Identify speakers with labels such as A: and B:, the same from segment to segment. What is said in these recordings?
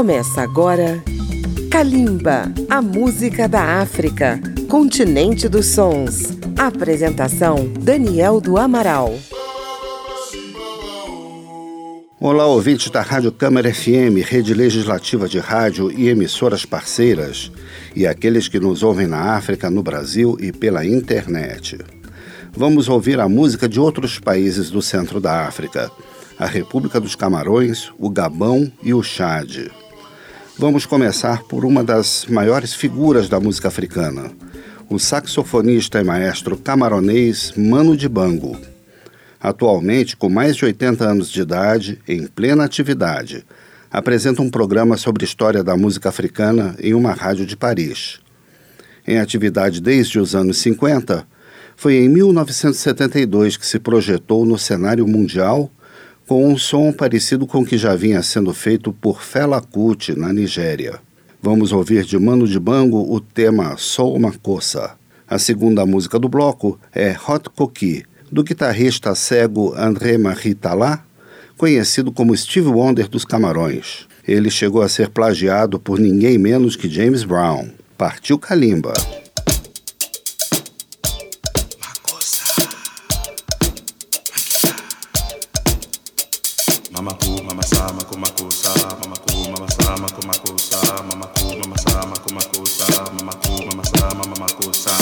A: Começa agora Kalimba, a música da África, continente dos sons. Apresentação Daniel do Amaral.
B: Olá, ouvintes da Rádio Câmara FM, rede legislativa de rádio e emissoras parceiras, e aqueles que nos ouvem na África, no Brasil e pela internet. Vamos ouvir a música de outros países do centro da África, a República dos Camarões, o Gabão e o Chad. Vamos começar por uma das maiores figuras da música africana, o saxofonista e maestro camaronês Mano Dibango. Atualmente, com mais de 80 anos de idade, em plena atividade, apresenta um programa sobre história da música africana em uma rádio de Paris. Em atividade desde os anos 50, foi em 1972 que se projetou no cenário mundial com um som parecido com o que já vinha sendo feito por Fela Kuti na Nigéria. Vamos ouvir de Mano de Bango o tema Sou Makossa. A segunda música do bloco é Hot Coqui, do guitarrista cego André Marie Talá, conhecido como Steve Wonder dos Camarões. Ele chegou a ser plagiado por ninguém menos que James Brown. Partiu Kalimba.
C: Mamakusa, Mamakusa, Mamakusa, Mamakusa, Mamakusa, Mamakusa, Mamakusa, Mamakusa,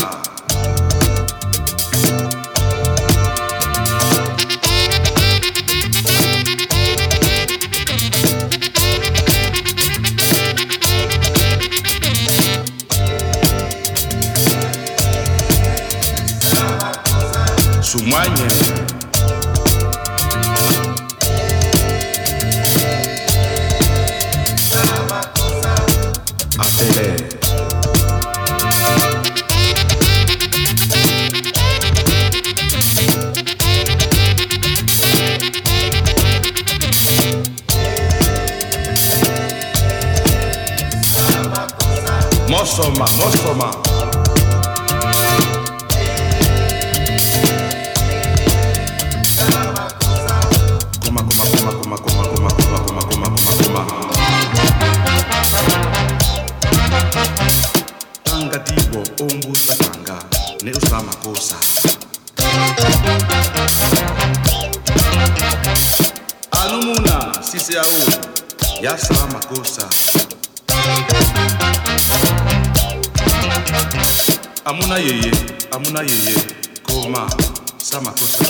C: Mosoma. Coma, coma, coma, coma, kosa. Amuna yeye amuna yeye. Koma samakosa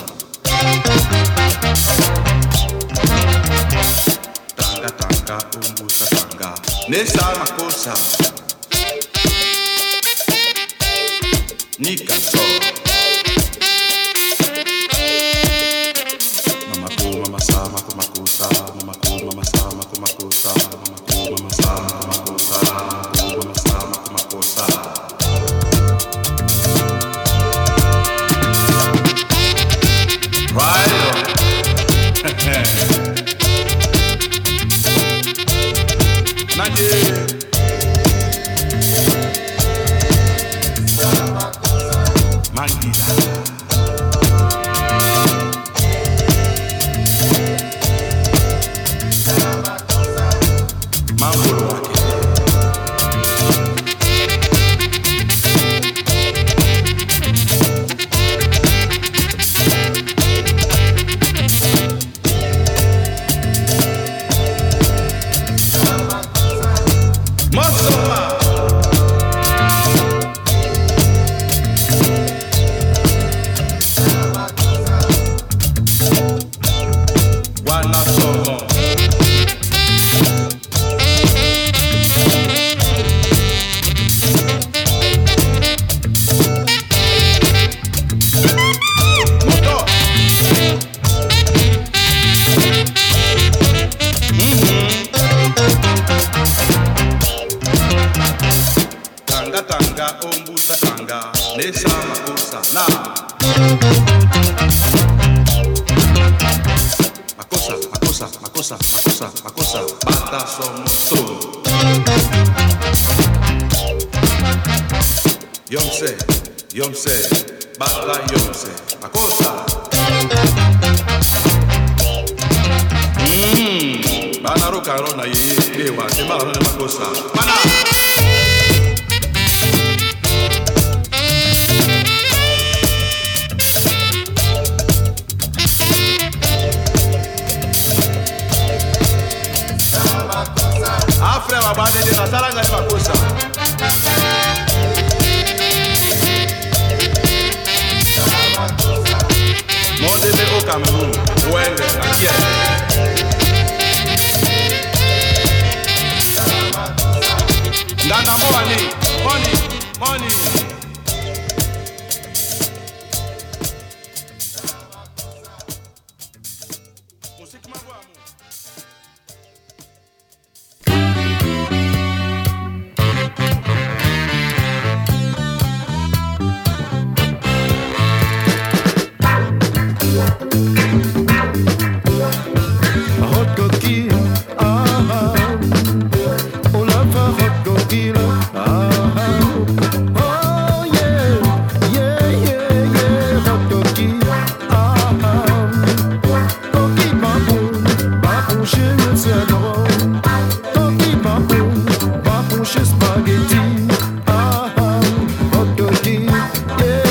C: tanga tanga umbusa tanga. Nesamakosa nikaso Not good. ninga ombusa nanga nesa makosa na. Makosa makosa makosa makosa makosa bata somos todos yomse yomse bata yomse makosa. Mm, bana rokaro na ye ewa te balano ne makosa. Bana! tala ngai bakosa mondele o cameroun wende na kiev ndanda mowani moni moni.
D: Yeah.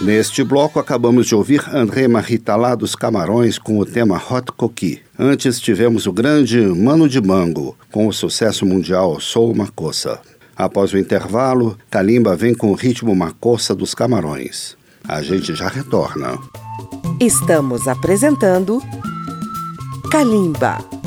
B: Neste bloco, acabamos de ouvir André Maritalá dos Camarões com o tema Hot Coqui. Antes tivemos o grande Mano de Mango com o sucesso mundial Sou Uma Coça. Após o intervalo, Kalimba vem com o ritmo Macossa dos Camarões. A gente já retorna.
A: Estamos apresentando Kalimba.